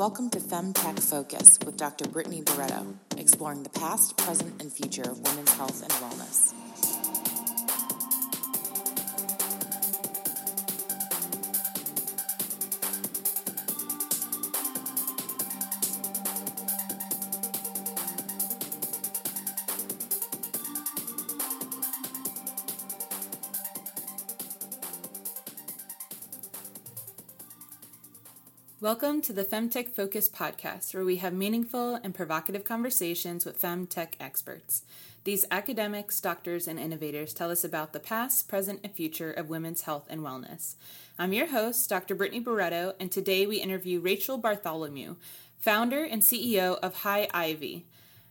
Welcome to FemTech Focus with Dr. Brittany Barreto, exploring the past, present, and future of women's health and wellness. Welcome to the Femtech Focus podcast, where we have meaningful and provocative conversations with femtech experts. These academics, doctors, and innovators tell us about the past, present, and future of women's health and wellness. I'm your host, Dr. Brittany Barreto, and today we interview Rachel Bartholomew, founder and CEO of Hyivy.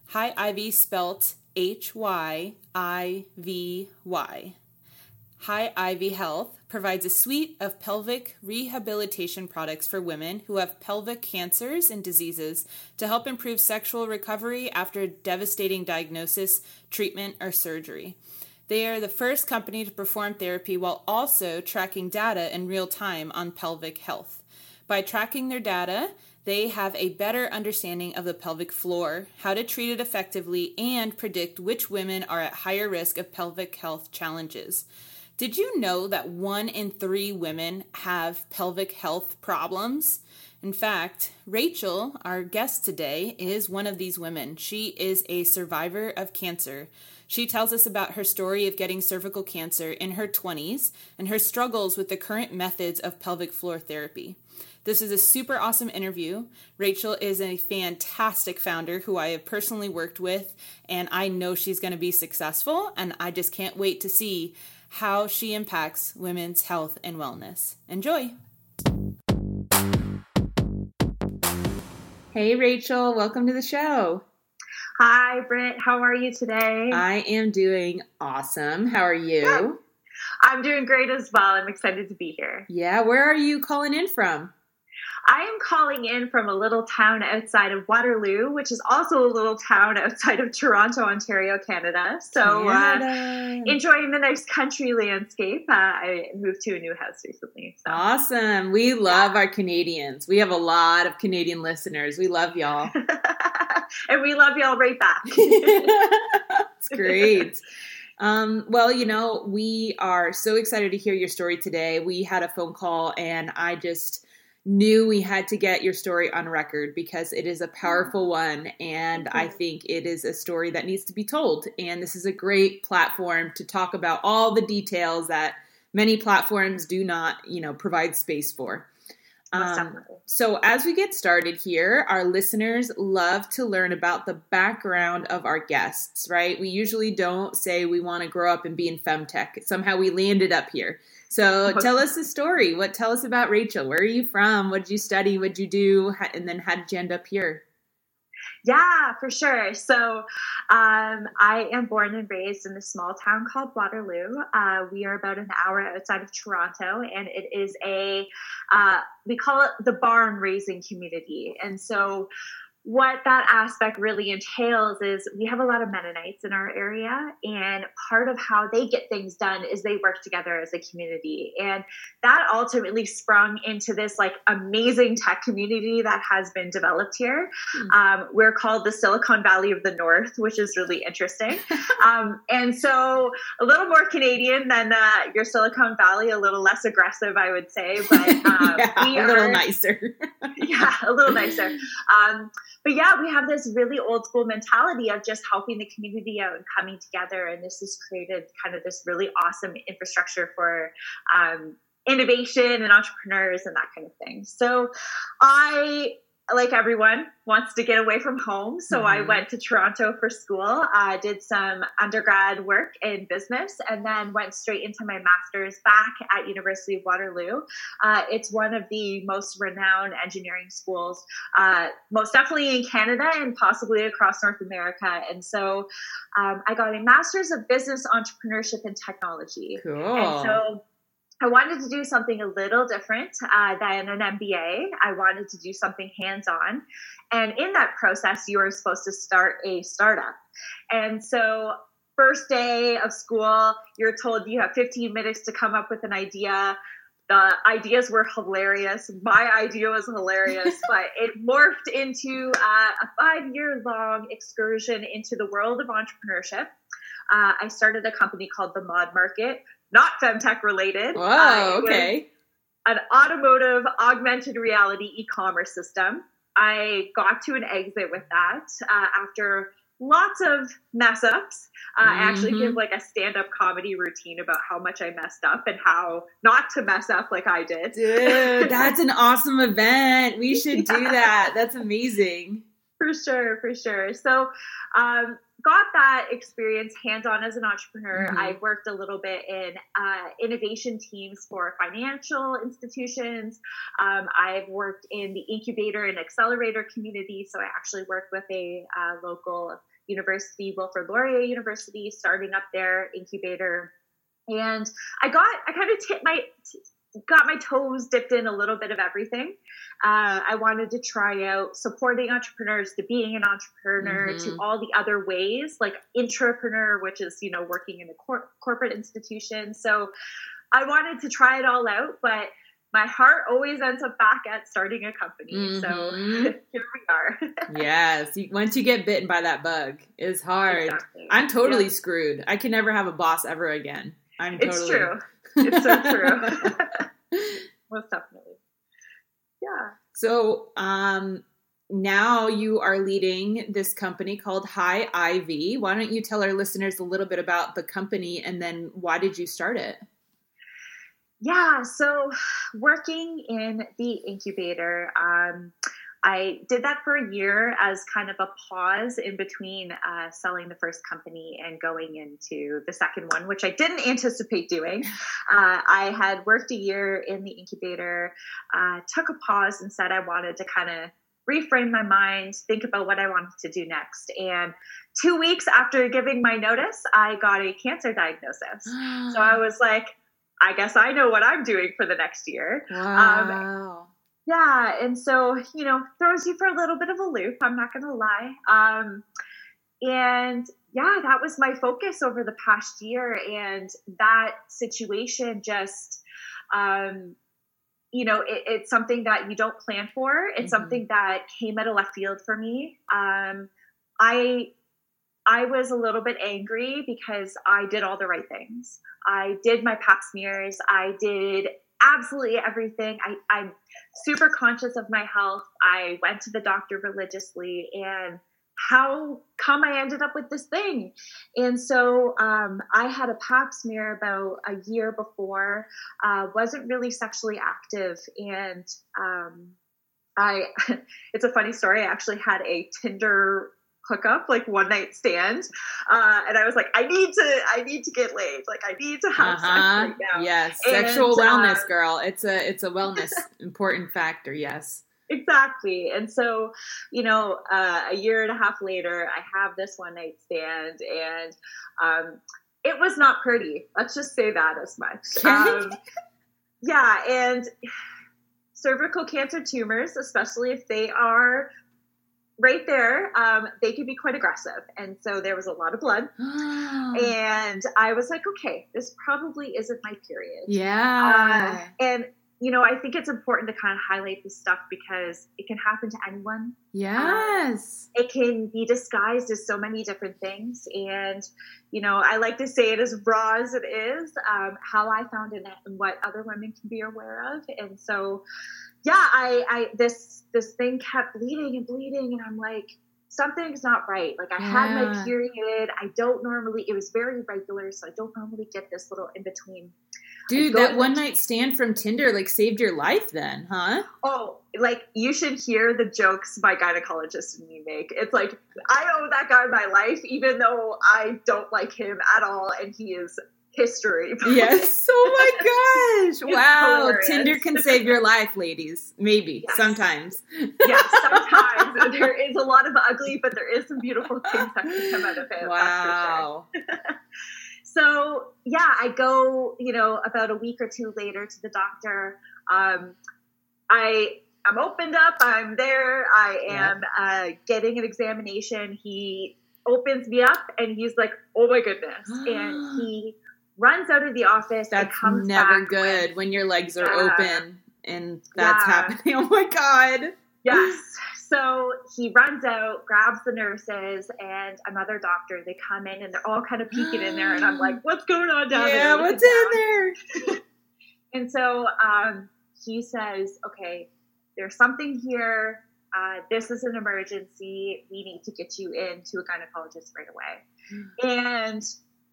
High Ivy spelt H Y I V Y. Hyivy Health provides a suite of pelvic rehabilitation products for women who have pelvic cancers and diseases to help improve sexual recovery after a devastating diagnosis, treatment, or surgery. They are the first company to perform therapy while also tracking data in real time on pelvic health. By tracking their data, they have a better understanding of the pelvic floor, how to treat it effectively, and predict which women are at higher risk of pelvic health challenges. Did you know that one in three women have pelvic health problems? In fact, Rachel, our guest today, is one of these women. She is a survivor of cancer. She tells us about her story of getting cervical cancer in her 20s and her struggles with the current methods of pelvic floor therapy. This is a super awesome interview. Rachel is a fantastic founder who I have personally worked with, and I know she's going to be successful, and I just can't wait to see how she impacts women's health and wellness. Enjoy! Hey, Rachel, welcome to the show. Hi, Britt. How are you today? I am doing awesome. How are you? I'm doing great as well. I'm excited to be here. Yeah, where are you calling in from? I am calling in from a little town outside of Waterloo, which is also a little town outside of Toronto, Ontario, Canada. So, uh, Canada. Uh, enjoying the nice country landscape. Uh, I moved to a new house recently. So. Awesome. We love our Canadians. We have a lot of Canadian listeners. We love y'all. and we love y'all right back. It's great. Um, well, you know, we are so excited to hear your story today. We had a phone call, and I just knew we had to get your story on record because it is a powerful one and I think it is a story that needs to be told. And this is a great platform to talk about all the details that many platforms do not, you know, provide space for. Um, so, as we get started here, our listeners love to learn about the background of our guests, right? We usually don't say we want to grow up and be in femtech. Somehow we landed up here. So tell us the story. What tell us about Rachel? Where are you from? What did you study? What did you do? And then how did you end up here? Yeah, for sure. So, um, I am born and raised in a small town called Waterloo. Uh, we are about an hour outside of Toronto, and it is a uh, we call it the barn raising community. And so, what that aspect really entails is we have a lot of Mennonites in our area, and part of how they get things done is they work together as a community. And that ultimately sprung into this like amazing tech community that has been developed here. Mm-hmm. Um, we're called the Silicon Valley of the North, which is really interesting. um, and so a little more Canadian than uh, your Silicon Valley, a little less aggressive, I would say, but um, yeah, a little are, nicer. yeah, a little nicer. But yeah, we have this really old school mentality of just helping the community out and coming together. And this has created kind of this really awesome infrastructure for um, innovation and entrepreneurs and that kind of thing. So I like everyone, wants to get away from home. So mm-hmm. I went to Toronto for school, uh, did some undergrad work in business, and then went straight into my master's back at University of Waterloo. Uh, it's one of the most renowned engineering schools, uh, most definitely in Canada and possibly across North America. And so um, I got a master's of business entrepreneurship and technology. Cool. And so I wanted to do something a little different uh, than an MBA. I wanted to do something hands on. And in that process, you are supposed to start a startup. And so, first day of school, you're told you have 15 minutes to come up with an idea. the ideas were hilarious. My idea was hilarious, but it morphed into uh, a five year long excursion into the world of entrepreneurship. Uh, I started a company called the Mod Market, not femtech related. Oh, okay. An automotive augmented reality e commerce system. I got to an exit with that uh, after lots of mess ups. Uh, mm-hmm. I actually give mm-hmm. like a stand up comedy routine about how much I messed up and how not to mess up like I did. Dude, that's an awesome event. We should yeah. do that. That's amazing. For sure, for sure. So, um, got that experience hands on as an entrepreneur. Mm-hmm. I worked a little bit in uh, innovation teams for financial institutions. Um, I've worked in the incubator and accelerator community. So I actually worked with a uh, local university, Wilfrid Laurier University, starting up their incubator. And I got, I kind of tipped my, got my toes dipped in a little bit of everything. Uh, I wanted to try out supporting entrepreneurs to being an entrepreneur mm-hmm. to all the other ways, like intrapreneur, which is, you know, working in a cor- corporate institution. So I wanted to try it all out, but my heart always ends up back at starting a company. Mm-hmm. So here we are. yes. Once you get bitten by that bug, it's hard. Exactly. I'm totally yeah. screwed. I can never have a boss ever again. I'm totally. It's true. It's so true. Most definitely. Yeah. So, um, now you are leading this company called Hyivy. Why don't you tell our listeners a little bit about the company and then why did you start it? Yeah, so working in the incubator, um, I did that for a year as kind of a pause in between uh, selling the first company and going into the second one, which I didn't anticipate doing. Uh, I had worked a year in the incubator, uh, took a pause, and said I wanted to kind of reframe my mind, think about what I wanted to do next. And two weeks after giving my notice, I got a cancer diagnosis. so I was like, I guess I know what I'm doing for the next year. Um, wow. Um, yeah, and so you know throws you for a little bit of a loop. I'm not going to lie. Um, and yeah, that was my focus over the past year, and that situation just. Um, you know, it, it's something that you don't plan for. It's mm-hmm. something that came at a left field for me. Um, I I was a little bit angry because I did all the right things. I did my pap smears. I did absolutely everything. I, I'm super conscious of my health. I went to the doctor religiously and how come I ended up with this thing? And so um, I had a pap smear about a year before, uh, wasn't really sexually active. And um, I, it's a funny story. I actually had a Tinder hookup, like one night stand. Uh, and I was like, I need to, I need to get laid. Like I need to have uh-huh. sex right now. Yes, and, sexual wellness, uh, girl. It's a, it's a wellness important factor. Yes. Exactly. And so, you know, uh, a year and a half later, I have this one night stand and, um, it was not pretty. Let's just say that as much. Um, yeah. And cervical cancer tumors, especially if they are right there, um, they could be quite aggressive. And so there was a lot of blood. and I was like, okay, this probably isn't my period. Yeah. Uh, and, you know, I think it's important to kind of highlight this stuff because it can happen to anyone. Yes. Um, it can be disguised as so many different things. And, you know, I like to say it as raw as it is, um, how I found it and what other women can be aware of. And so, yeah, I, I this this thing kept bleeding and bleeding, and I'm like, something's not right. Like I yeah. had my period. I don't normally. It was very regular, so I don't normally get this little in between. Dude, that one night stand from Tinder like saved your life then, huh? Oh, like you should hear the jokes my gynecologist and me make. It's like I owe that guy my life, even though I don't like him at all, and he is history. Yes. Oh my gosh. wow. Hilarious. Tinder can save your life, ladies. Maybe. Yes. Sometimes. Yes, sometimes. there is a lot of ugly, but there is some beautiful things that can come out of it. Wow. Sure. so yeah, I go, you know, about a week or two later to the doctor. Um, I I'm opened up. I'm there. I am uh, getting an examination. He opens me up and he's like, "Oh my goodness!" and he runs out of the office. That's comes never back good with- when your legs are Yeah. open and that's Yeah. happening. Oh my god. Yes. So he runs out, grabs the nurses and another doctor. They come in and they're all kind of peeking in there, and I'm like, "What's going on down there?" yeah, what's at in there? And so um, he says, "Okay, there's something here. Uh, this is an emergency. We need to get you into a gynecologist right away." And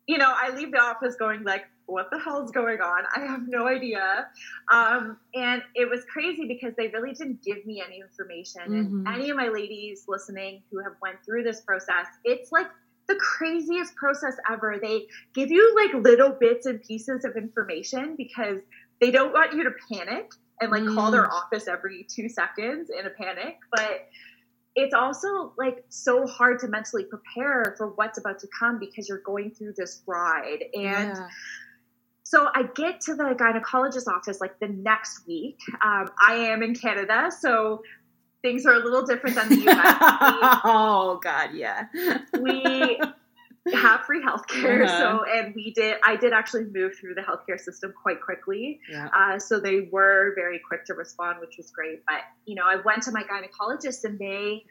you know, I leave the office going like, "What the hell is going on? I have no idea." Um, and it was crazy because they really didn't give me any information. Mhm. And any of my ladies listening who have went through this process, it's like the craziest process ever. They give you like little bits and pieces of information because they don't want you to panic and like call Mm. their office every two seconds in a panic. But it's also like so hard to mentally prepare for what's about to come because you're going through this ride. And Yeah. so I get to the gynecologist's office like the next week. Um, I am in Canada, so things are a little different than the US. oh god, yeah. we have free healthcare, Uh-huh. so and we did. I did actually move through the healthcare system quite quickly, yeah. uh, so they were very quick to respond, which was great. But you know, I went to my gynecologist, and they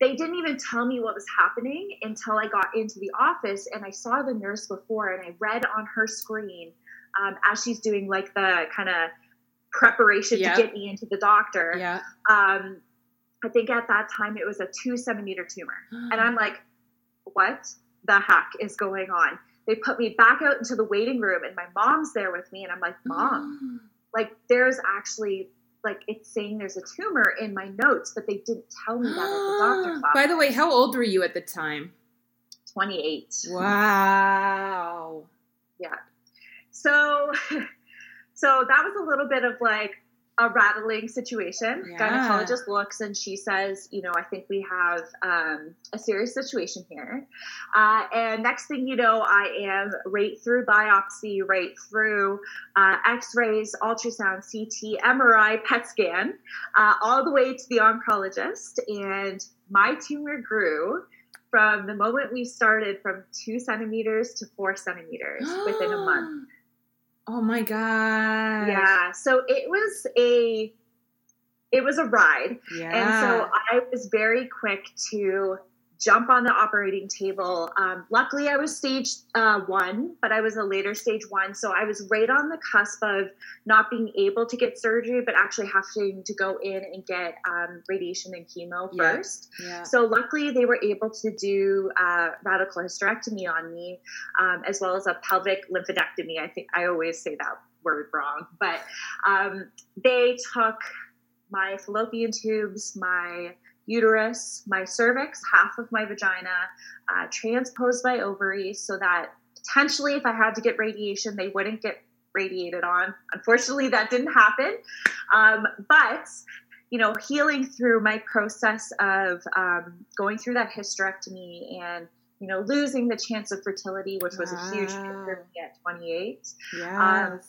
they didn't even tell me what was happening until I got into the office, and I saw the nurse before, and I read on her screen um, as she's doing like the kind of preparation Yeah. to get me into the doctor. Yeah. Um, I think at that time it was a two centimeter tumor. And I'm like, what the heck is going on? They put me back out into the waiting room, and my mom's there with me. And I'm like, Mom, like, there's actually, like, it's saying there's a tumor in my notes, but they didn't tell me that at the doctor's office. By the way, how old were you at the time? 28. Wow. Yeah. So, so that was a little bit of like a rattling situation. Yeah. Gynecologist looks and she says, you know, I think we have um, a serious situation here. Uh, and next thing you know, I am right through biopsy, right through uh, X-rays, ultrasound, CT, MRI, PET scan, uh, all the way to the oncologist. And my tumor grew. From the moment we started, from two centimeters to four centimeters within a month. Oh my god. Yeah. So it was a it was a ride. Yeah. And so I was very quick to jump on the operating table. Um, luckily, I was stage uh, one, but I was a later stage one. So I was right on the cusp of not being able to get surgery, but actually having to go in and get um, radiation and chemo Yeah. first. yeah. So luckily, they were able to do uh, radical hysterectomy on me, um, as well as a pelvic lymphodectomy. I think I always say that word wrong, but um, they took my fallopian tubes, my uterus, my cervix, half of my vagina, uh, transposed my ovaries, so that potentially, if I had to get radiation, they wouldn't get radiated on. Unfortunately, that didn't happen, um, but you know, healing through my process of um, going through that hysterectomy and, you know, losing the chance of fertility, which was a huge thing for me at 28. Yes.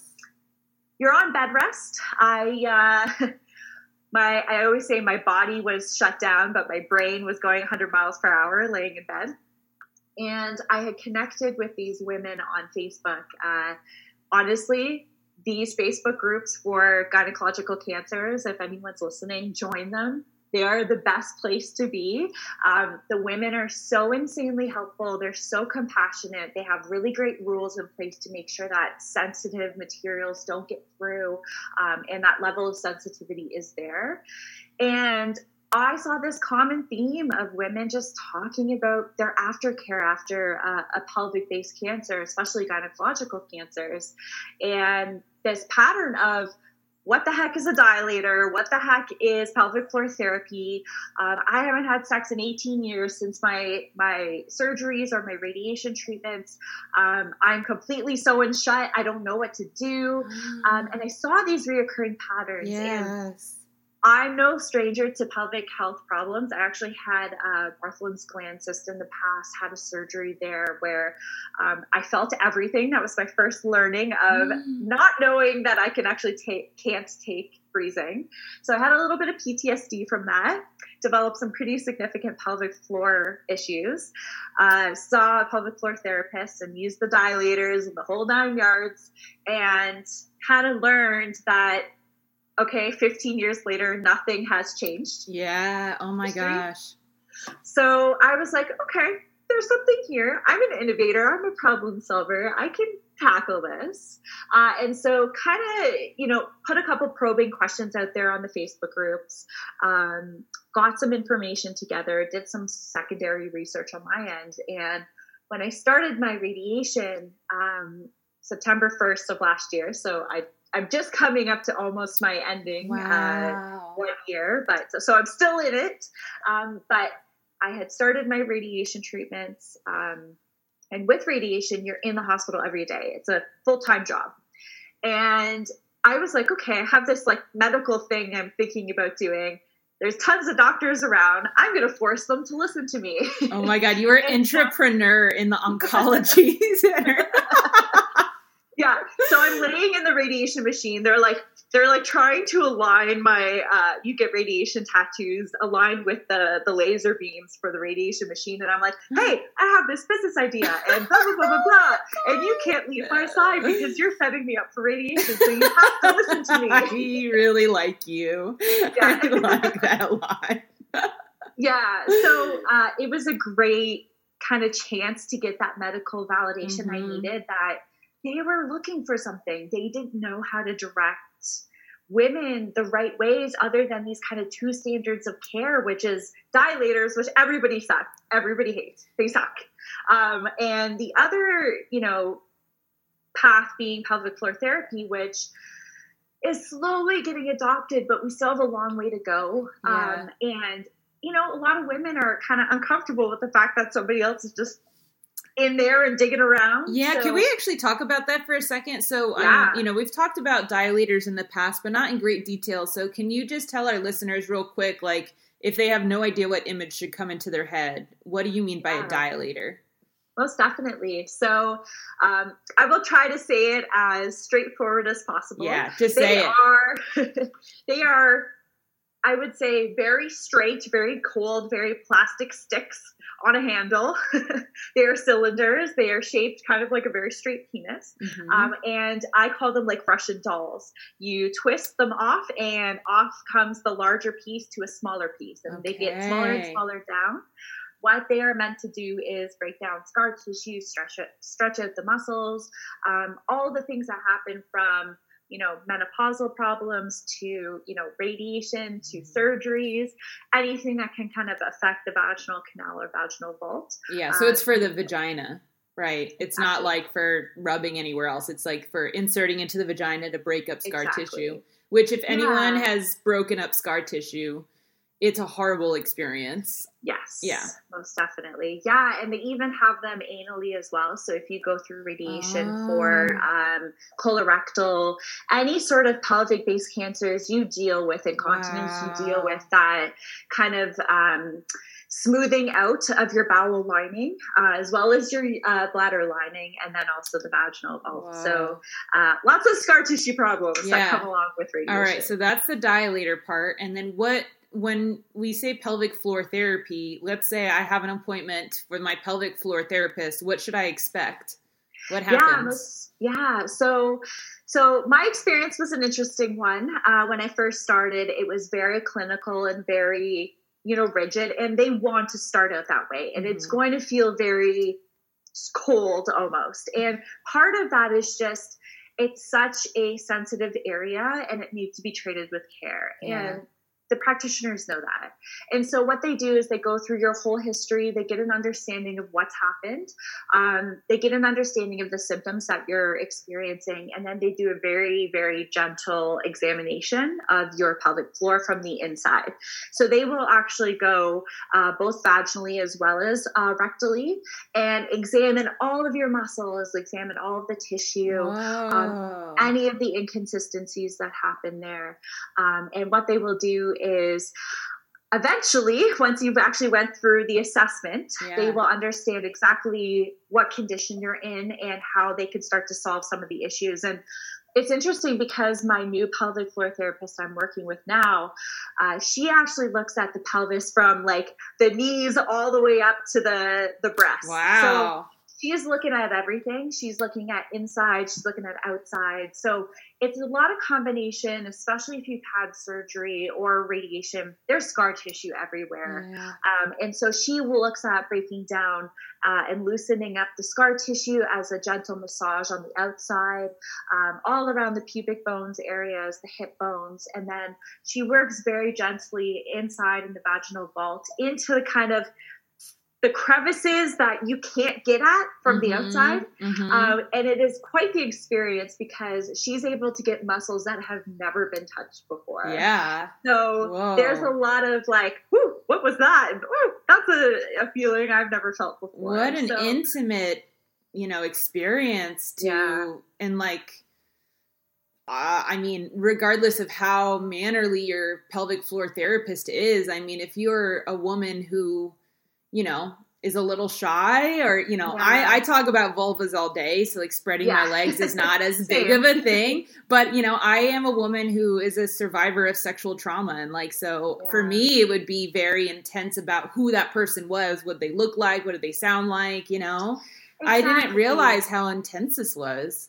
You're on bed rest. I, uh, my, I always say my body was shut down, but my brain was going 100 miles per hour laying in bed. And I had connected with these women on Facebook. Uh, honestly, these Facebook groups for gynecological cancers, if anyone's listening, join them. They are the best place to be. Um, the women are so insanely helpful. They're so compassionate. They have really great rules in place to make sure that sensitive materials don't get through um, and that level of sensitivity is there. And I saw this common theme of women just talking about their aftercare after uh, a pelvic based cancer, especially gynecological cancers. And this pattern of what the heck is a dilator? What the heck is pelvic floor therapy? Um, I haven't had sex in 18 years since my my surgeries or my radiation treatments. Um, I'm completely sewn shut. I don't know what to do. Um, and I saw these reoccurring patterns. And yes. I'm no stranger to pelvic health problems. I actually had a Bartholin's gland cyst in the past, had a surgery there where um, I felt everything. That was my first learning of Mm. not knowing that I can actually take, can't take freezing. So I had a little bit of PTSD from that, developed some pretty significant pelvic floor issues, uh, saw a pelvic floor therapist and used the dilators and the whole nine yards, and kind of learned that okay, 15 years later, nothing has changed. Yeah. Oh my gosh. So I was like, okay, there's something here. I'm an innovator. I'm a problem solver. I can tackle this. Uh, and so, kind of, you know, put a couple probing questions out there on the Facebook groups, um, got some information together, did some secondary research on my end. And when I started my radiation, um, September 1st of last year, so I I'm just coming up to almost my ending uh, wow. uh, one year, but so, so, I'm still in it. Um, but I had started my radiation treatments. Um, and with radiation, you're in the hospital every day. It's a full time job. And I was like, okay, I have this like medical thing I'm thinking about doing. There's tons of doctors around. I'm going to force them to listen to me. Oh my God, you are an entrepreneur in the oncology center. I'm laying in the radiation machine. They're like, they're like trying to align my uh, you get radiation tattoos aligned with the the laser beams for the radiation machine. And i'm like hey i have this business idea and blah blah blah blah blah. And you can't leave my side because you're setting me up for radiation so you have to listen to me. I really like you. Yeah. i like that a lot. Yeah so uh, it was a great kind of chance to get that medical validation mm-hmm. i needed that they were looking for something they didn't know how to direct women the right ways other than these kind of two standards of care, which is dilators, which everybody sucks, everybody hates, they suck. Um, and the other, you know, path being pelvic floor therapy, which is slowly getting adopted, but we still have a long way to go. Yeah. Um, and you know, a lot of women are kind of uncomfortable with the fact that somebody else is just in there and digging around. Yeah, so. can we actually talk about that for a second? So, um, yeah. um, you know, we've talked about dilators in the past, but not in great detail. So, can you just tell our listeners real quick, like, if they have no idea what image should come into their head, what do you mean by yeah. a dilator? Most definitely. So, um, I will try to say it as straightforward as possible. Yeah, just they say it. Are, they are, I would say, very straight, very cold, very plastic sticks on a handle. they are cylinders. They are shaped kind of like a very straight penis. Mm-hmm. Um, and I call them like Russian dolls. You twist them off, and off comes the larger piece to a smaller piece. And okay. they get smaller and smaller down. What they are meant to do is break down scar tissue, stretch it, stretch out the muscles, um, all the things that happen from you know menopausal problems to you know radiation to mm-hmm. surgeries anything that can kind of affect the vaginal canal or vaginal vault yeah so um, it's for the vagina right it's not like for rubbing anywhere else it's like for inserting into the vagina to break up scar exactly. tissue which if anyone yeah. has broken up scar tissue it's a horrible experience. Yes. Yeah. Most definitely. Yeah. And they even have them anally as well. So if you go through radiation oh. for um, colorectal, any sort of pelvic based cancers, you deal with incontinence, wow. you deal with that kind of. Um, smoothing out of your bowel lining, uh, as well as your uh, bladder lining, and then also the vaginal vault. Wow. So, uh, lots of scar tissue problems yeah. that come along with radiation. All right, so that's the dilator part, and then what when we say pelvic floor therapy, let's say I have an appointment with my pelvic floor therapist, what should I expect? What happens? Yeah, yeah. So, so my experience was an interesting one. Uh, when I first started, it was very clinical and very, you know, rigid, and they want to start out that way, and mm-hmm. it's going to feel very cold almost. And part of that is just it's such a sensitive area, and it needs to be treated with care. Yeah. And the practitioners know that. And so what they do is they go through your whole history, they get an understanding of what's happened, um, they get an understanding of the symptoms that you're experiencing, and then they do a very, very gentle examination of your pelvic floor from the inside. So they will actually go uh, both vaginally as well as uh, rectally and examine all of your muscles, examine all of the tissue, um, any of the inconsistencies that happen there. Um, and what they will do is eventually once you've actually went through the assessment yeah. they will understand exactly what condition you're in and how they can start to solve some of the issues and it's interesting because my new pelvic floor therapist I'm working with now, uh, she actually looks at the pelvis from like the knees all the way up to the the breast. Wow. So she's looking at everything. She's looking at inside, she's looking at outside. So it's a lot of combination, especially if you've had surgery or radiation. There's scar tissue everywhere. Yeah. Um, and so she looks at breaking down uh, and loosening up the scar tissue as a gentle massage on the outside, um, all around the pubic bones areas, the hip bones. And then she works very gently inside in the vaginal vault into the kind of the crevices that you can't get at from the Mhm, outside. mhm. Um, and it is quite the experience because she's able to get muscles that have never been touched before. yeah. So Whoa. there's a lot of like, whoo, what was that? And, Ooh, that's a, a feeling I've never felt before. What an So- intimate, you know, experience to, Yeah. and like, uh, I mean, regardless of how mannerly your pelvic floor therapist is, I mean, if you're a woman who, you know, is a little shy or, you know, Yeah. I, I talk about vulvas all day. So like spreading my legs is not as big of a thing. But, you know, I am a woman who is a survivor of sexual trauma. And like, so for me, it would be very intense about who that person was, what they look like, what did they sound like, you know? I didn't realize how intense this was.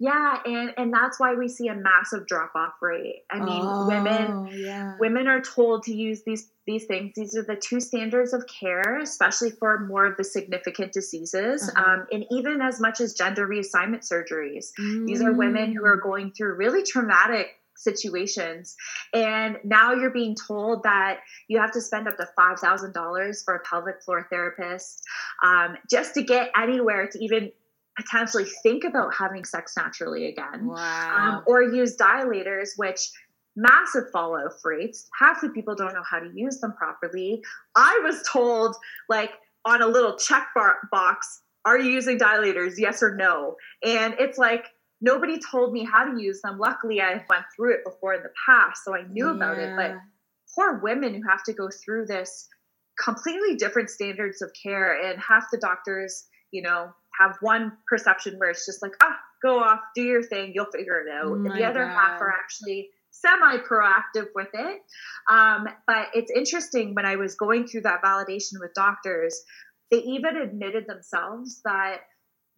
Yeah, and and that's why we see a massive drop off rate. I mean, women Oh, yeah. women are told to use these these things these are the two standards of care especially for more of the significant diseases Uh-huh. um, and even as much as gender reassignment surgeries these are women who are Mm. going through really traumatic situations and now you're being told that you have to spend up to $5000 for a pelvic floor therapist um, just to get anywhere to even potentially think about having sex naturally again Wow. um, or use dilators, which massive fall off rates. Half the people don't know how to use them properly. I was told, like, on a little check bar- box, are you using dilators? Yes or no? And it's like, nobody told me how to use them. Luckily, I went through it before in the past, so I knew about it. But poor women who have to go through this completely different standards of care, and half the doctors, you know, have one perception where it's just like, ah, go off, do your thing, you'll figure it out. Oh and the other half are actually semi proactive with it. Um, but it's interesting when I was going through that validation with doctors, they even admitted themselves that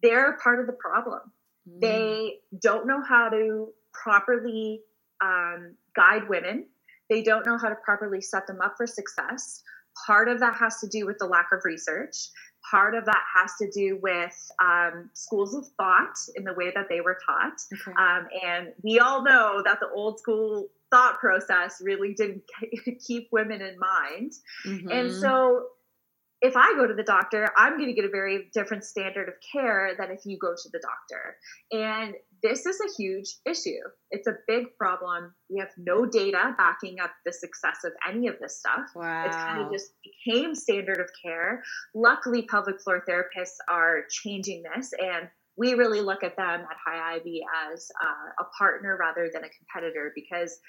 they're part of the problem Mm. they don't know how to properly um, guide women they don't know how to properly set them up for success part of that has to do with the lack of research part of that has to do with um, schools of thought in the way that they were taught Okay. um, and we all know that the old school thought process really didn't keep women in mind and Mhm. so if I go to the doctor, I'm going to get a very different standard of care than if you go to the doctor. And this is a huge issue. It's a big problem. We have no data backing up the success of any of this stuff. wow. It's kind of just became standard of care. Luckily, pelvic floor therapists are changing this, and we really look at them at Hyivy as uh, a partner rather than a competitor because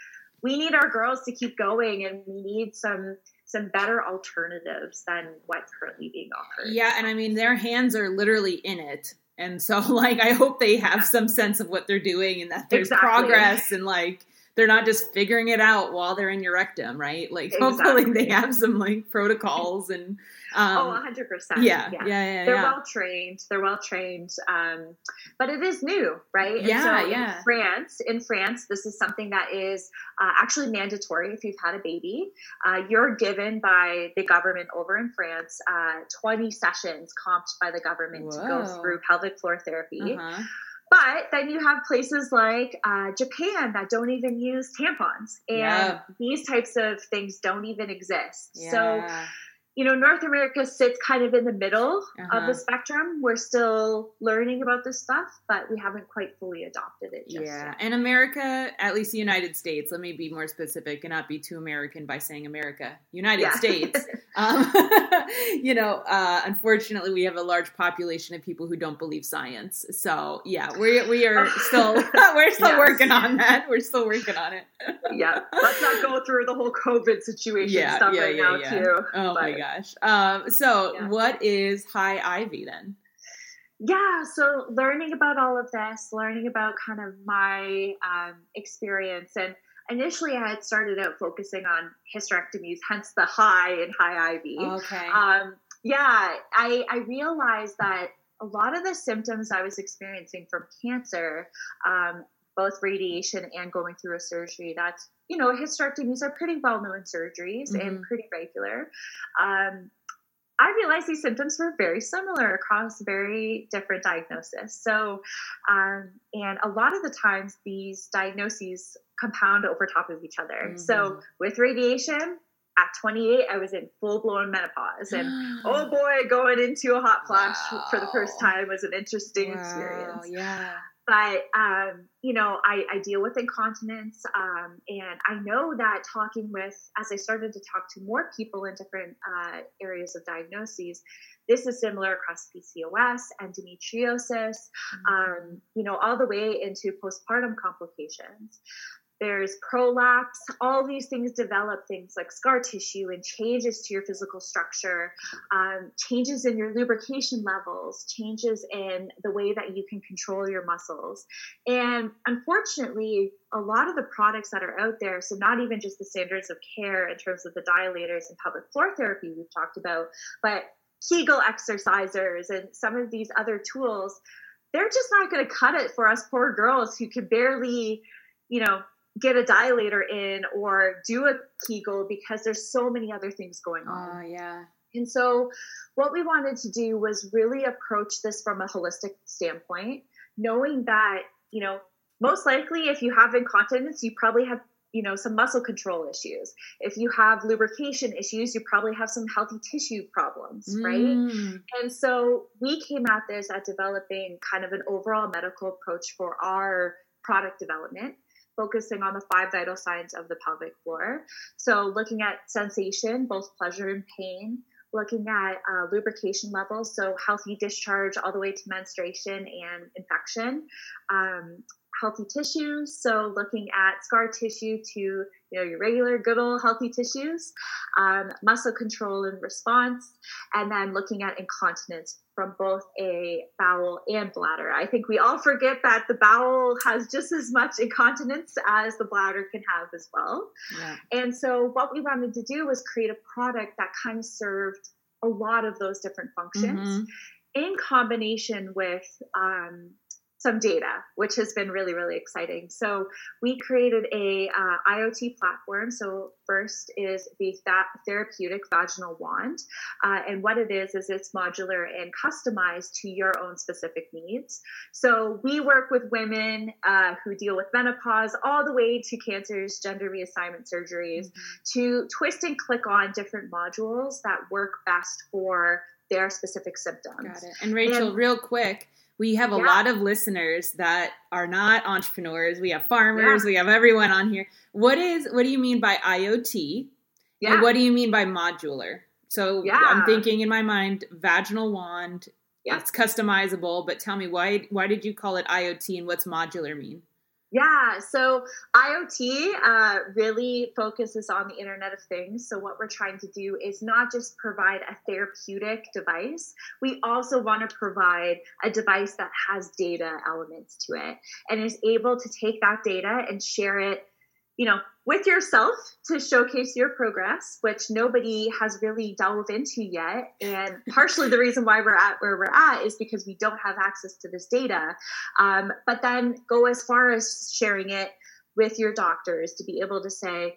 we need our girls to keep going, and we need some some better alternatives than what's currently being offered. Yeah, and I mean their hands are literally in it. And so like I hope they have some sense of what they're doing and that there's Exactly. progress and like they're not just figuring it out while they're in your rectum, right? Like hopefully they have some like protocols and um oh, 100%. yeah, yeah, yeah, They're yeah. well trained. They're well trained. Um, but it is new, right? And Yeah, so yeah. In France, in France, this is something that is uh, actually mandatory if you've had a baby. Uh, you're given by the government over in France uh, 20 sessions comped by the government to go through pelvic floor therapy. Uh-huh. But then you have places like uh, Japan that don't even use tampons, and Yeah. these types of things don't even exist. So you know, North America sits kind of in the middle of Uh-huh. the spectrum. We're still learning about this stuff, but we haven't quite fully adopted it Yeah, yet. and America, at least the United States. Let me be more specific and not be too American by saying America, United Yeah. States. Um, you know, uh, unfortunately, we have a large population of people who don't believe science. So yeah, we we are still we're still Yes. working on that. We're still working on it. yeah. Let's not go through the whole COVID situation Yeah, stuff yeah, right yeah, now, yeah. too. Oh my gosh. Um, so Yeah. what is Hyivy then? yeah, so learning about all of this, learning about kind of my um, experience, and initially I had started out focusing on hysterectomies, hence the high and Hyivy. Okay. Um, yeah, I, I realized that a lot of the symptoms I was experiencing from cancer, um, both radiation and going through a surgery, that's, you know, hysterectomies are pretty well known surgeries mm-hmm. and pretty regular. Um, I realized these symptoms were very similar across very different diagnoses. So, um, and a lot of the times these diagnoses compound over top of each other. Mm-hmm. So, with radiation, at 28, I was in full blown menopause. And oh boy, going into a hot flash wow. for the first time was an interesting wow, experience. Yeah. But, um, you know, I, I, deal with incontinence. Um, and I know that talking with, as I started to talk to more people in different uh, areas of diagnoses, this is similar across PCOS, endometriosis, mm-hmm. um, you know, all the way into postpartum complications there's prolapse all these things develop things like scar tissue and changes to your physical structure um, changes in your lubrication levels changes in the way that you can control your muscles. And unfortunately a lot of the products that are out there so not even just the standards of care in terms of the dilators and pelvic floor therapy we've talked about but kegel exercisers and some of these other tools they're just not going to cut it for us poor girls who can barely you know get a dilator in or do a Kegel because there's so many other things going on. Oh, yeah. And so, what we wanted to do was really approach this from a holistic standpoint, knowing that, you know, most likely if you have incontinence, you probably have, you know, some muscle control issues. If you have lubrication issues, you probably have some healthy tissue problems, mm. right? And so, we came at this at developing kind of an overall medical approach for our product development focusing on the five vital signs of the pelvic floor. So, looking at sensation, both pleasure and pain, looking at uh, lubrication levels, so healthy discharge all the way to menstruation and infection, um, healthy tissues. So looking at scar tissue to you know your regular good old healthy tissues, um, muscle control and response, and then looking at incontinence from both a bowel and bladder. I think we all forget that the bowel has just as much incontinence as the bladder can have as well. Yeah. And so what we wanted to do was create a product that kind of served a lot of those different functions. Mm-hmm in combination with um, some data, which has been really, really exciting. So we created a uh, IoT platform. So first is the therapeutic vaginal wand, uh, and what it is is it's modular and customized to your own specific needs. So we work with women uh, who deal with menopause, all the way to cancers, gender reassignment surgeries, mm-hmm. to twist and click on different modules that work best for their specific symptoms. Got it. And Rachel, and, real quick we have a yeah. lot of listeners that are not entrepreneurs. We have farmers. Yeah. We have everyone on here. What is what do you mean by IoT? Yeah. And what do you mean by modular? So yeah. I'm thinking in my mind, vaginal wand. Yeah. It's customizable, but tell me why why did you call it IoT and what's modular mean? Yeah, so IoT uh, really focuses on the Internet of Things. So, what we're trying to do is not just provide a therapeutic device, we also want to provide a device that has data elements to it and is able to take that data and share it you know, with yourself to showcase your progress, which nobody has really delved into yet. And partially the reason why we're at where we're at is because we don't have access to this data. Um, but then go as far as sharing it with your doctors to be able to say,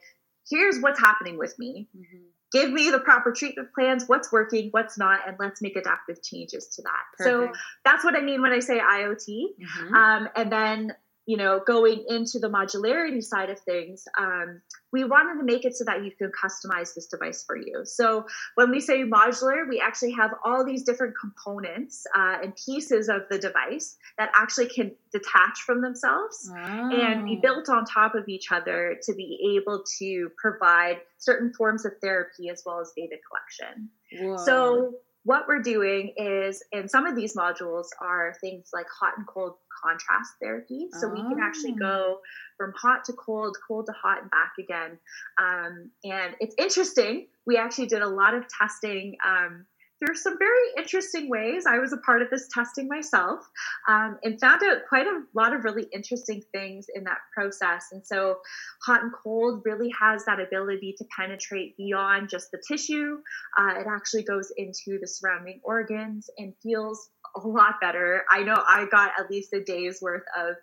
here's what's happening with me. Mm-hmm. Give me the proper treatment plans, what's working, what's not, and let's make adaptive changes to that. Perfect. So that's what I mean when I say IoT. Mm-hmm. Um, and then you know, going into the modularity side of things, um, we wanted to make it so that you can customize this device for you. So when we say modular, we actually have all these different components uh, and pieces of the device that actually can detach from themselves and be built on top of each other to be able to provide certain forms of therapy as well as data collection. Whoa. So what we're doing is, and some of these modules are things like hot and cold contrast therapy. So oh. we can actually go oh. from hot to cold, cold to hot, and back again. Um, and it's interesting. We actually did a lot of testing um, there's some very interesting ways. I was a part of this testing myself um, and found out quite a lot of really interesting things in that process. And so, hot and cold really has that ability to penetrate beyond just the tissue. Uh, it actually goes into the surrounding organs and feels a lot better. I know I got at least a day's worth of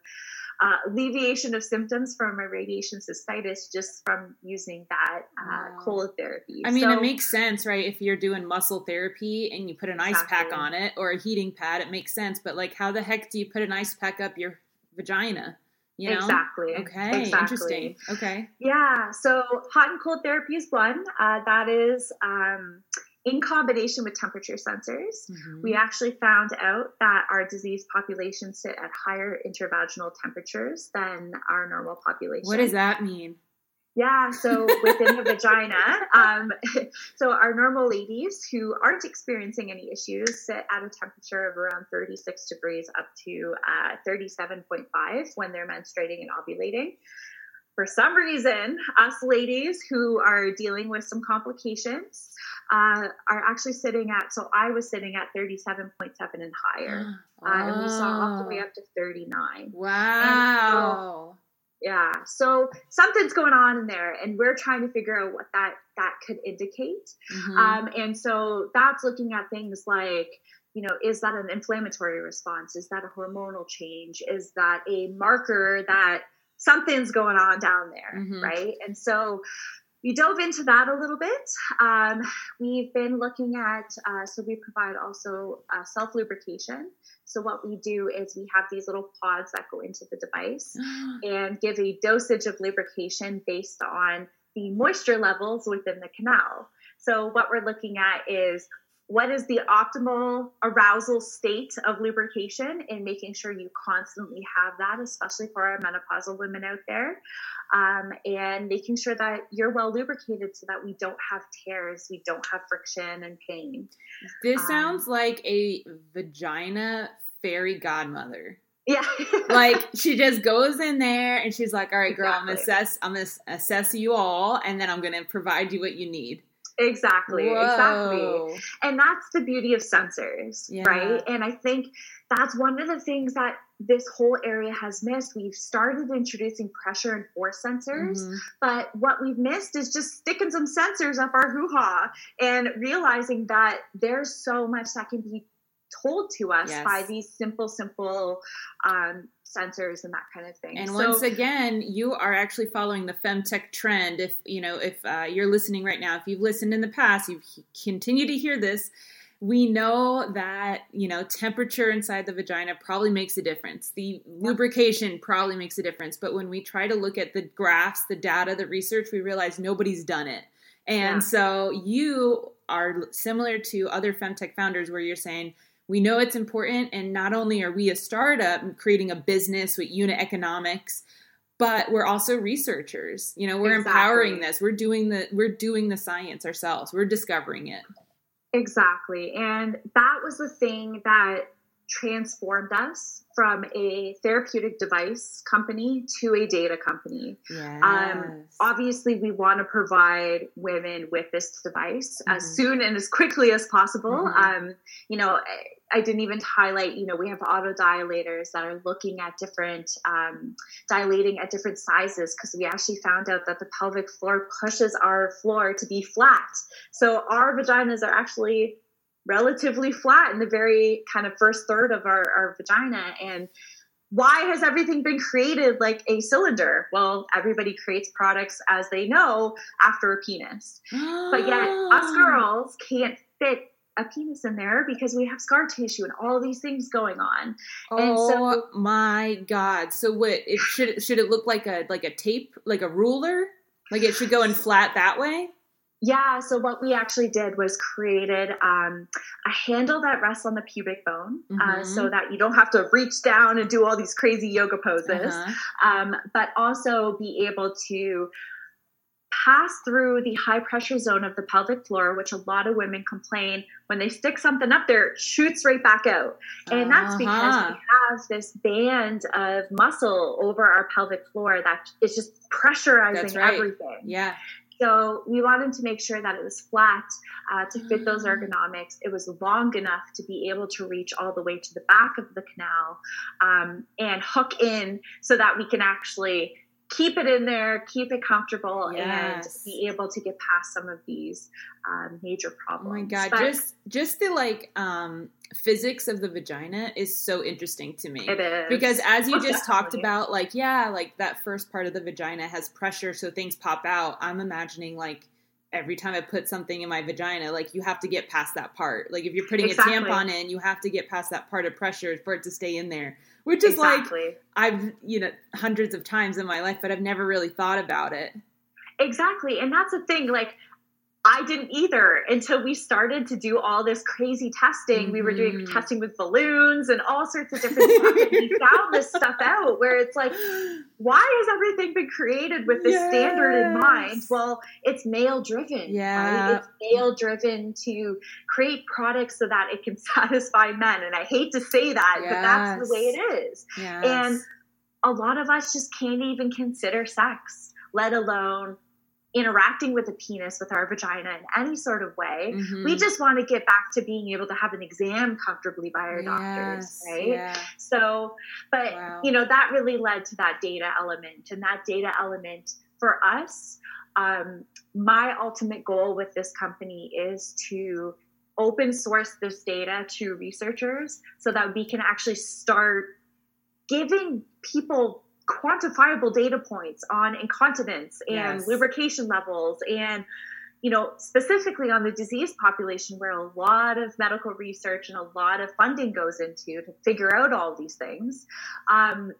uh, alleviation of symptoms from a radiation cystitis just from using that uh, wow. cold therapy. I mean, so, it makes sense, right? If you're doing muscle therapy and you put an ice exactly. pack on it or a heating pad, it makes sense. But like, how the heck do you put an ice pack up your vagina? You know? Exactly. Okay. Exactly. Interesting. Okay. Yeah. So hot and cold therapy is one. Uh, that is um, in combination with temperature sensors, mm-hmm. we actually found out that our disease population sit at higher intravaginal temperatures than our normal population. What does that mean? Yeah, so within the vagina, um, so our normal ladies who aren't experiencing any issues sit at a temperature of around 36 degrees up to uh, 37.5 when they're menstruating and ovulating for some reason, us ladies who are dealing with some complications uh, are actually sitting at, so I was sitting at 37.7 and higher. Oh. Uh, and we saw all the way up to 39. Wow. So, yeah. So something's going on in there, and we're trying to figure out what that that could indicate. Mm-hmm. Um, and so that's looking at things like you know, is that an inflammatory response? Is that a hormonal change? Is that a marker that something's going on down there, mm-hmm. right? And so we dove into that a little bit. Um, we've been looking at, uh, so we provide also uh, self lubrication. So, what we do is we have these little pods that go into the device and give a dosage of lubrication based on the moisture levels within the canal. So, what we're looking at is what is the optimal arousal state of lubrication and making sure you constantly have that, especially for our menopausal women out there, um, and making sure that you're well lubricated so that we don't have tears, we don't have friction and pain. This um, sounds like a vagina fairy godmother. Yeah. like she just goes in there and she's like, "All right, girl, exactly. I'm gonna assess, I'm gonna assess you all, and then I'm gonna provide you what you need." Exactly, Whoa. exactly. And that's the beauty of sensors, yeah. right? And I think that's one of the things that this whole area has missed. We've started introducing pressure and force sensors, mm-hmm. but what we've missed is just sticking some sensors up our hoo ha and realizing that there's so much that can be told to us yes. by these simple, simple um, sensors and that kind of thing. And so, once again, you are actually following the femtech trend. If you know, if uh, you're listening right now, if you've listened in the past, you continue to hear this. We know that you know temperature inside the vagina probably makes a difference. The lubrication probably makes a difference. But when we try to look at the graphs, the data, the research, we realize nobody's done it. And yeah. so you are similar to other femtech founders, where you're saying we know it's important and not only are we a startup creating a business with unit economics but we're also researchers. You know we're exactly. empowering this. We're doing the we're doing the science ourselves. We're discovering it. Exactly. And that was the thing that transformed us from a therapeutic device company to a data company. Um, yes. Um, obviously, we want to provide women with this device mm-hmm. as soon and as quickly as possible. Mm-hmm. Um, you know, I didn't even highlight, you know, we have autodilators that are looking at different, um, dilating at different sizes because we actually found out that the pelvic floor pushes our floor to be flat. So our vaginas are actually relatively flat in the very kind of first third of our, our vagina. And why has everything been created like a cylinder? Well, everybody creates products as they know after a penis. but yet, us oh. girls can't fit a penis in there because we have scar tissue and all these things going on. And oh so, my god! So what? It should should it look like a like a tape like a ruler? Like it should go in flat that way? Yeah, so what we actually did was created um, a handle that rests on the pubic bone uh, mm-hmm. uh, so that you don't have to reach down and do all these crazy yoga poses, uh-huh. um, but also be able to pass through the high pressure zone of the pelvic floor, which a lot of women complain when they stick something up there, it shoots right back out. And uh-huh. that's because we have this band of muscle over our pelvic floor that is just pressurizing right. everything. Yeah. So we wanted to make sure that it was flat uh, to fit those mm. ergonomics. It was long enough to be able to reach all the way to the back of the canal um, and hook in so that we can actually keep it in there, keep it comfortable, yes. and be able to get past some of these um, major problems. Oh my god, but, just just the like um, physics of the vagina is so interesting to me. It is because as you just definitely. talked about, like yeah, like that first part of the vagina has pressure, so things pop out. I'm imagining like every time I put something in my vagina, like you have to get past that part. Like if you're putting exactly. a tampon in, you have to get past that part of pressure for it to stay in there which is exactly. like I've you know hundreds of times in my life, but I've never really thought about it. Exactly, and that's the thing. Like I didn't either until we started to do all this crazy testing. Mm-hmm. We were doing mm-hmm. testing with balloons and all sorts of different stuff. and we found this stuff out where it's like, why has everything been created with this yes. standard in mind? Well, it's male driven. Yeah. Right? It's male driven to create products so that it can satisfy men. And I hate to say that, yes. but that's the way it is. Yes. And a lot of us just can't even consider sex, let alone interacting with a penis with our vagina in any sort of way. Mm-hmm. We just want to get back to being able to have an exam comfortably by our yes, doctors, right? Yeah. So, but wow. you know, that really led to that data element and that data element for us. Um, my ultimate goal with this company is to open source this data to researchers so that we can actually start giving people quantifiable data points on incontinence and yes. lubrication levels and you know specifically on the disease population where a lot of medical research and a lot of funding goes into to figure out all these things um,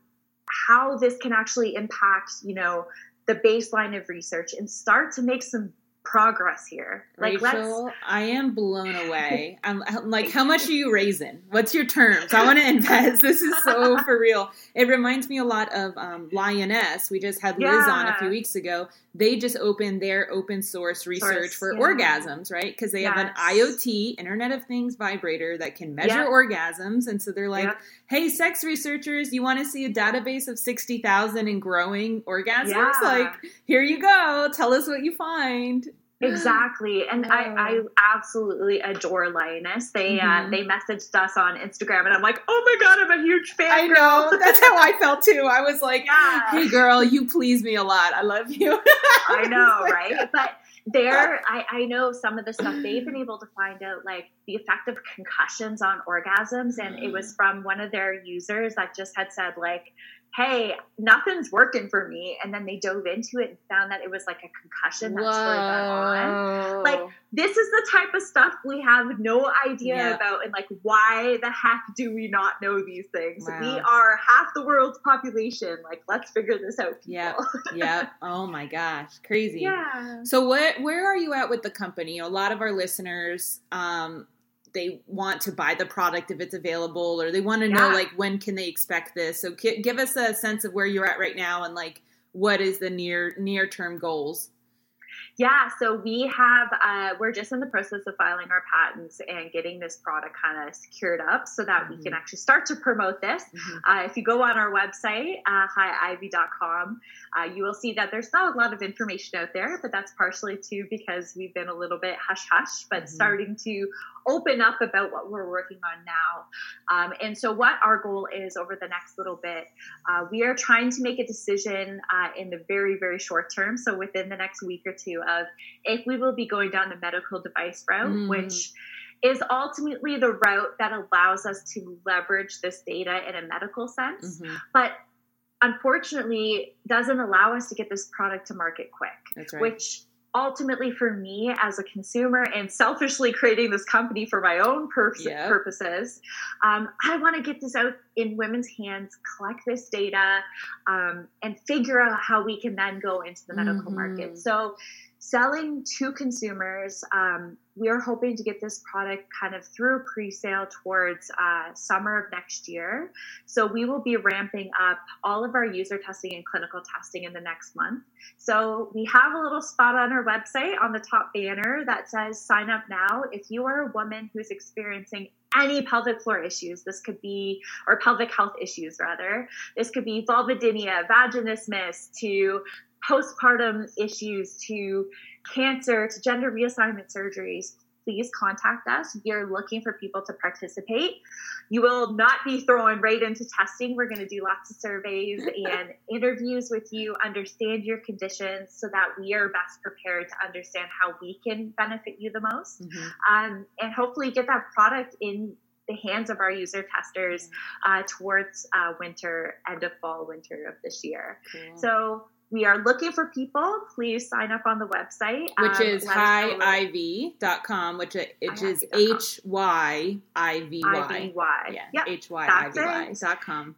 how this can actually impact you know the baseline of research and start to make some progress here. Like, Rachel, I am blown away. I'm, I'm, like, how much are you raising? What's your terms? I want to invest. This is so for real. It reminds me a lot of um, Lioness. We just had Liz yeah. on a few weeks ago. They just opened their open source research source, for yeah. orgasms, right? Because they yes. have an IoT, Internet of Things vibrator that can measure orgasms. And so they're like, hey, sex researchers, you want to see a database of 60,000 and growing orgasms? Like, here you go. Tell us what you find. Exactly, and I, I absolutely adore Lioness. They uh, mm-hmm. uh, they messaged us on Instagram, and I'm like, oh my god, I'm a huge fan. I know that's how I felt too. I was like, yeah. hey girl, you please me a lot. I love you. I know, right? But there, I, I know some of the stuff they've been able to find out, like the effect of concussions on orgasms, and it was mm. from one of their users that just had said like hey, nothing's working for me. And then they dove into it and found that it was like a concussion that spurred that on. Like, this is the type of stuff we have no idea yep. about. And like, why the heck do we not know these things? Wow. We are half the world's population. Like, let's figure this out. Yeah. Yep. Oh my gosh. Crazy. Yeah. So what, where are you at with the company? A lot of our listeners, um, they want to buy the product if it's available or they want to yeah. know like when can they expect this so give us a sense of where you're at right now and like what is the near near term goals yeah, so we have, uh, we're just in the process of filing our patents and getting this product kind of secured up so that mm-hmm. we can mm-hmm. actually start to promote this. Mm-hmm. Uh, if you go on our website, uh, hyivy.com, uh, you will see that there's not a lot of information out there, but that's partially too because we've been a little bit hush hush, but mm-hmm. starting to open up about what we're working on now. Um, and so, what our goal is over the next little bit, uh, we are trying to make a decision uh, in the very, very short term. So, within the next week or two, of if we will be going down the medical device route, mm. which is ultimately the route that allows us to leverage this data in a medical sense. Mm-hmm. But unfortunately doesn't allow us to get this product to market quick, right. which ultimately for me as a consumer and selfishly creating this company for my own pur- yep. purposes um, i want to get this out in women's hands collect this data um, and figure out how we can then go into the medical mm-hmm. market so selling to consumers. Um, we are hoping to get this product kind of through pre-sale towards uh, summer of next year. So we will be ramping up all of our user testing and clinical testing in the next month. So we have a little spot on our website on the top banner that says sign up now if you are a woman who's experiencing any pelvic floor issues. This could be, or pelvic health issues rather. This could be vulvodynia, vaginismus, to postpartum issues to cancer to gender reassignment surgeries, please contact us. We are looking for people to participate. You will not be thrown right into testing. We're going to do lots of surveys and interviews with you, understand your conditions so that we are best prepared to understand how we can benefit you the most, mm-hmm. um, and hopefully get that product in the hands of our user testers uh, towards uh, winter, end of fall, winter of this year. Cool. So we are looking for people. Please sign up on the website, which um, is hyivy.com, which, which is H Y I V Y. Yeah, H Y I V Y.com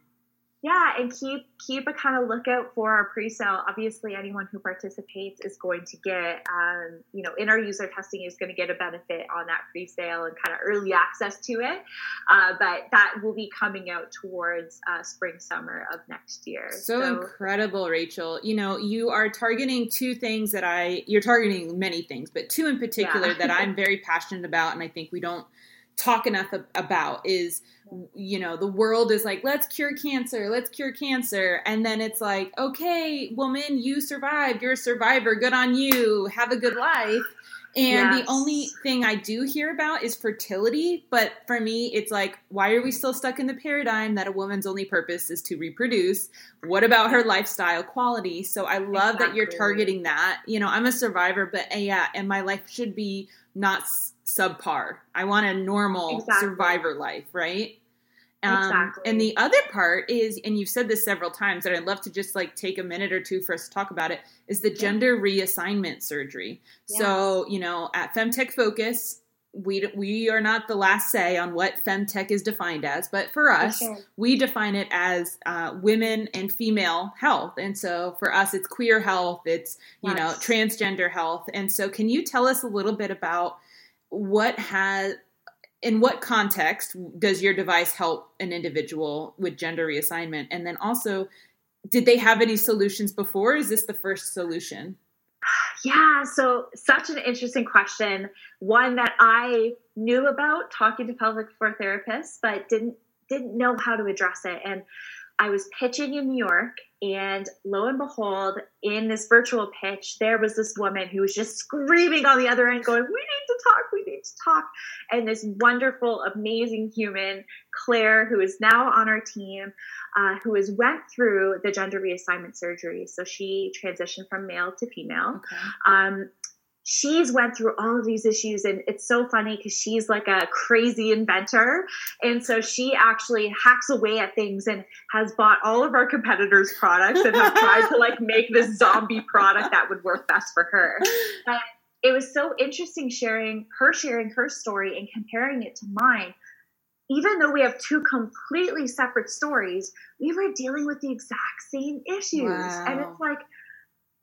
yeah and keep keep a kind of lookout for our pre-sale. Obviously anyone who participates is going to get um, you know in our user testing is going to get a benefit on that pre-sale and kind of early access to it. Uh, but that will be coming out towards uh, spring summer of next year. So, so incredible rachel. You know you are targeting two things that i you're targeting many things but two in particular yeah. that i'm very passionate about and i think we don't talk enough about is you know the world is like let's cure cancer let's cure cancer and then it's like okay woman you survived you're a survivor good on you have a good life and yes. the only thing I do hear about is fertility. But for me, it's like, why are we still stuck in the paradigm that a woman's only purpose is to reproduce? What about her lifestyle quality? So I love exactly. that you're targeting that. You know, I'm a survivor, but uh, yeah, and my life should be not subpar. I want a normal exactly. survivor life, right? Um, exactly. And the other part is, and you've said this several times, and I'd love to just like take a minute or two for us to talk about it, is the gender reassignment surgery. So, you know, at Femtech Focus, we we are not the last say on what femtech is defined as, but for us, for sure. we define it as uh, women and female health. And so for us, it's queer health, it's you yes. know transgender health. And so, can you tell us a little bit about what has in what context does your device help an individual with gender reassignment? And then also, did they have any solutions before? is this the first solution? Yeah, so such an interesting question. One that I knew about talking to pelvic floor therapists, but didn't didn't know how to address it. And I was pitching in New York, and lo and behold, in this virtual pitch, there was this woman who was just screaming on the other end, going, We need to talk, we need to talk. And this wonderful, amazing human, Claire, who is now on our team, uh, who has went through the gender reassignment surgery. So she transitioned from male to female. Okay. Um, she's went through all of these issues and it's so funny because she's like a crazy inventor. And so she actually hacks away at things and has bought all of our competitors products and have tried to like make this zombie product that would work best for her. But it was so interesting sharing her sharing her story and comparing it to mine. Even though we have two completely separate stories we were dealing with the exact same issues. Wow. and it's like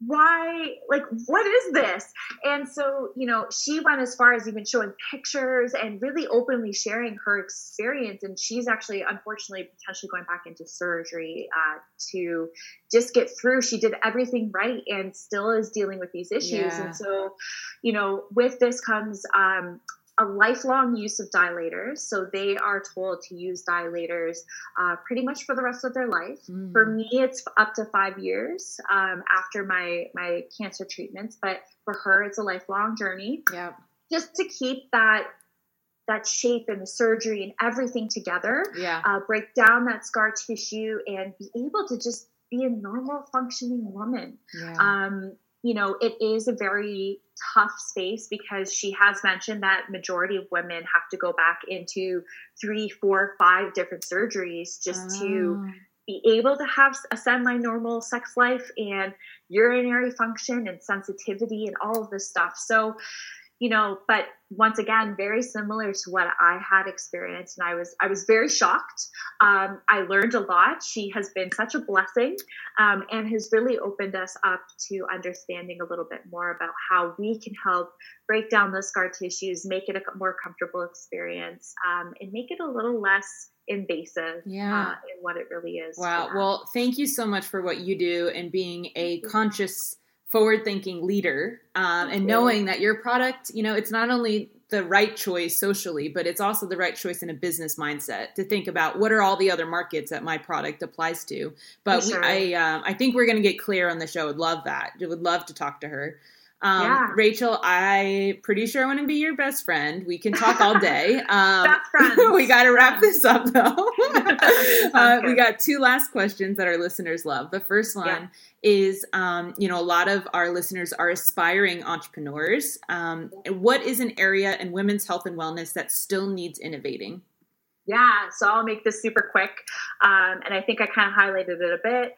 why like what is this? And so you know she went as far as even showing pictures and really openly sharing her experience. And she's actually unfortunately potentially going back into surgery uh, to just get through. She did everything right and still is dealing with these issues. Yeah. and so you know with this comes um, a lifelong use of dilators. So they are told to use dilators uh, pretty much for the rest of their life. Mm. For me, it's up to five years um, after my my cancer treatments, but for her, it's a lifelong journey. Yeah, just to keep that that shape and the surgery and everything together. Yeah, uh, break down that scar tissue and be able to just be a normal functioning woman. Yeah. Um, you know, it is a very tough space because she has mentioned that majority of women have to go back into three, four, five different surgeries just oh. to be able to have a semi-normal sex life and urinary function and sensitivity and all of this stuff. So you know but once again very similar to what i had experienced. And i was i was very shocked. Um, i learned a lot. She has been such a blessing um, and has really opened us up to understanding a little bit more about how we can help break down those scar tissues make it a more comfortable experience um, and make it a little less invasive yeah. Uh, in what it really is wow. well thank you so much for what you do and being a conscious forward thinking leader um, and knowing that your product you know it's not only the right choice socially but it's also the right choice in a business mindset to think about what are all the other markets that my product applies to. But sure. we, i um, i think we're going to get Claire on the show. Would love that. Would love to talk to her Um, yeah. Rachel, I pretty sure I want to be your best friend. We can talk all day. Um, best friends. we got to wrap this up though. uh, we got two last questions that our listeners love. The first one yeah. is, um, you know, a lot of our listeners are aspiring entrepreneurs. Um, what is an area in women's health and wellness that still needs innovating? Yeah, so I'll make this super quick. Um, and I think I kind of highlighted it a bit.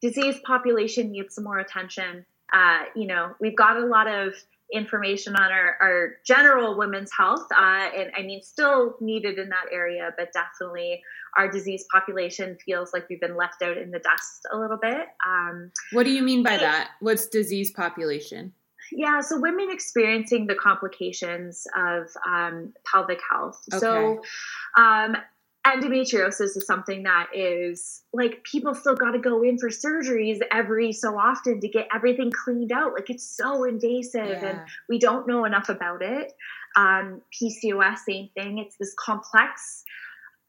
Disease population needs some more attention. Uh, you know, we've got a lot of information on our, our general women's health, uh, and I mean, still needed in that area, but definitely our disease population feels like we've been left out in the dust a little bit. Um, what do you mean by that? What's disease population? Yeah, so women experiencing the complications of um, pelvic health. Okay. So, um, endometriosis is something that is like people still got to go in for surgeries every so often to get everything cleaned out. Like it's so invasive yeah. and we don't know enough about it. Um, PCOS, same thing. It's this complex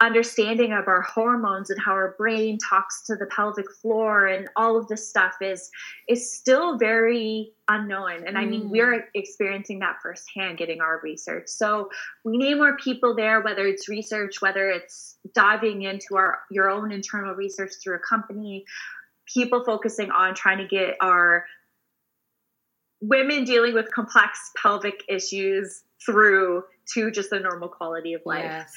understanding of our hormones and how our brain talks to the pelvic floor and all of this stuff is is still very unknown and i mean we're mm. experiencing that firsthand getting our research so we need more people there whether it's research whether it's diving into our your own internal research through a company people focusing on trying to get our women dealing with complex pelvic issues through to just a normal quality of life yes.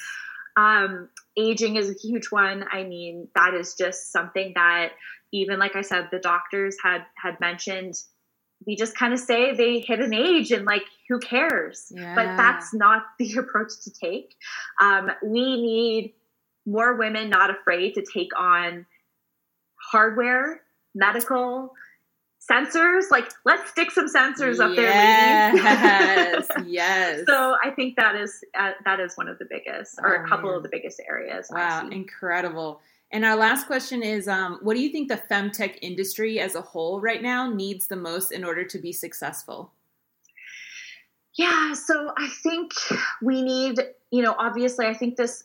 Um, aging is a huge one. I mean, that is just something that even like I said, the doctors had had mentioned. We just kind of say they hit an age and like who cares? Yeah. But that's not the approach to take. Um, we need more women not afraid to take on hardware, medical, sensors like let's stick some sensors up yes, there yes yes so i think that is uh, that is one of the biggest or oh, a couple man. of the biggest areas wow incredible and our last question is um, what do you think the femtech industry as a whole right now needs the most in order to be successful yeah so i think we need you know obviously i think this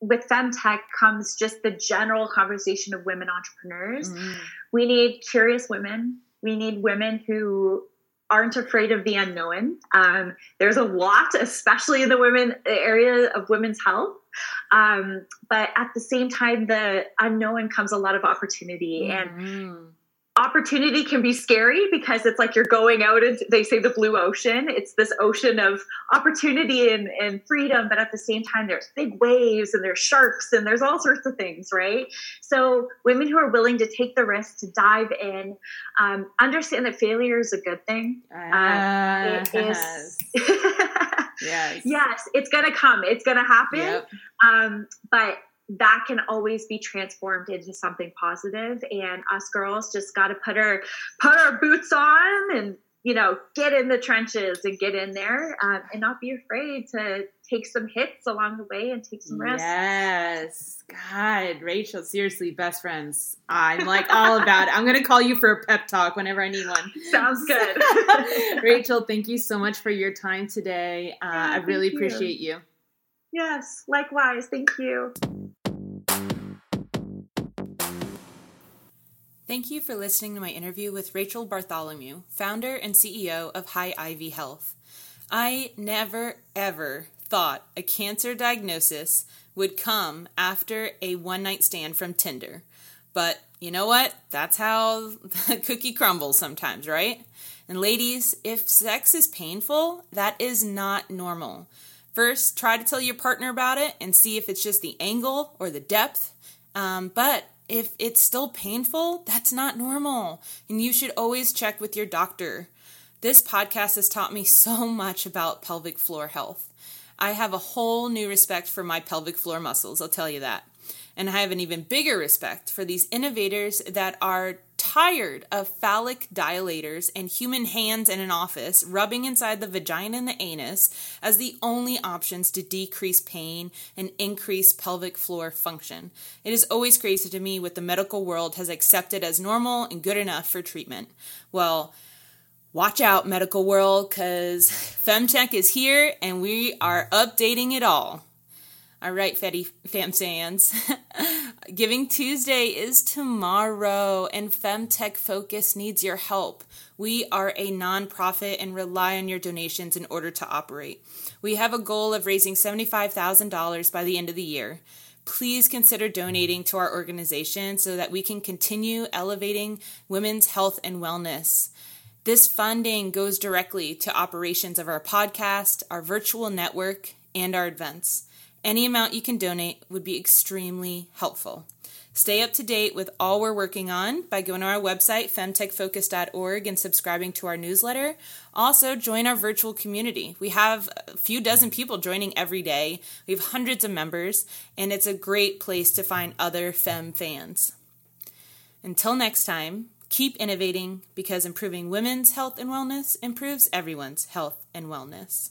with femtech comes just the general conversation of women entrepreneurs. Mm. We need curious women we need women who aren't afraid of the unknown. Um, there's a lot, especially in the women area of women's health. Um, but at the same time, the unknown comes a lot of opportunity. Mm-hmm. And opportunity can be scary because it's like you're going out and they say the blue ocean it's this ocean of opportunity and, and freedom but at the same time there's big waves and there's sharks and there's all sorts of things right? So women who are willing to take the risk to dive in um, understand that failure is a good thing. Uh, it is. Yes. Yes it's gonna come it's gonna happen. Yep. um, but that can always be transformed into something positive. And us girls just got to put our put our boots on and you know get in the trenches and get in there um, and not be afraid to take some hits along the way and take some risks. Yes. God rachel seriously best friends. I'm like all about it. I'm gonna call you for a pep talk whenever i need one. Sounds good. Rachel thank you so much for your time today. Uh, yeah, i really appreciate you. Yes likewise. Thank you Thank you for listening to my interview with Rachel Bartholomew, founder and CEO of Hyivy Health. I never, ever thought a cancer diagnosis would come after a one night stand from Tinder. But you know what? That's how the cookie crumbles sometimes, right? And ladies, if sex is painful, that is not normal. First, try to tell your partner about it and see if it's just the angle or the depth. Um, but if it's still painful, that's not normal. And you should always check with your doctor. This podcast has taught me so much about pelvic floor health. I have a whole new respect for my pelvic floor muscles, I'll tell you that. And I have an even bigger respect for these innovators that are tired of phallic dilators and human hands in an office rubbing inside the vagina and the anus as the only options to decrease pain and increase pelvic floor function. It is always crazy to me what the medical world has accepted as normal and good enough for treatment. Well, watch out, medical world, because Femtech is here and we are updating it all. All right, Fetty Fam Sands. Giving Tuesday is tomorrow, and Femtech Focus needs your help. We are a nonprofit and rely on your donations in order to operate. We have a goal of raising $75,000 by the end of the year. Please consider donating to our organization so that we can continue elevating women's health and wellness. This funding goes directly to operations of our podcast, our virtual network, and our events. Any amount you can donate would be extremely helpful. Stay up to date with all we're working on by going to our website, femtechfocus.org, and subscribing to our newsletter. Also, join our virtual community. We have a few dozen people joining every day. We have hundreds of members, and it's a great place to find other Fem fans. Until next time, keep innovating because improving women's health and wellness improves everyone's health and wellness.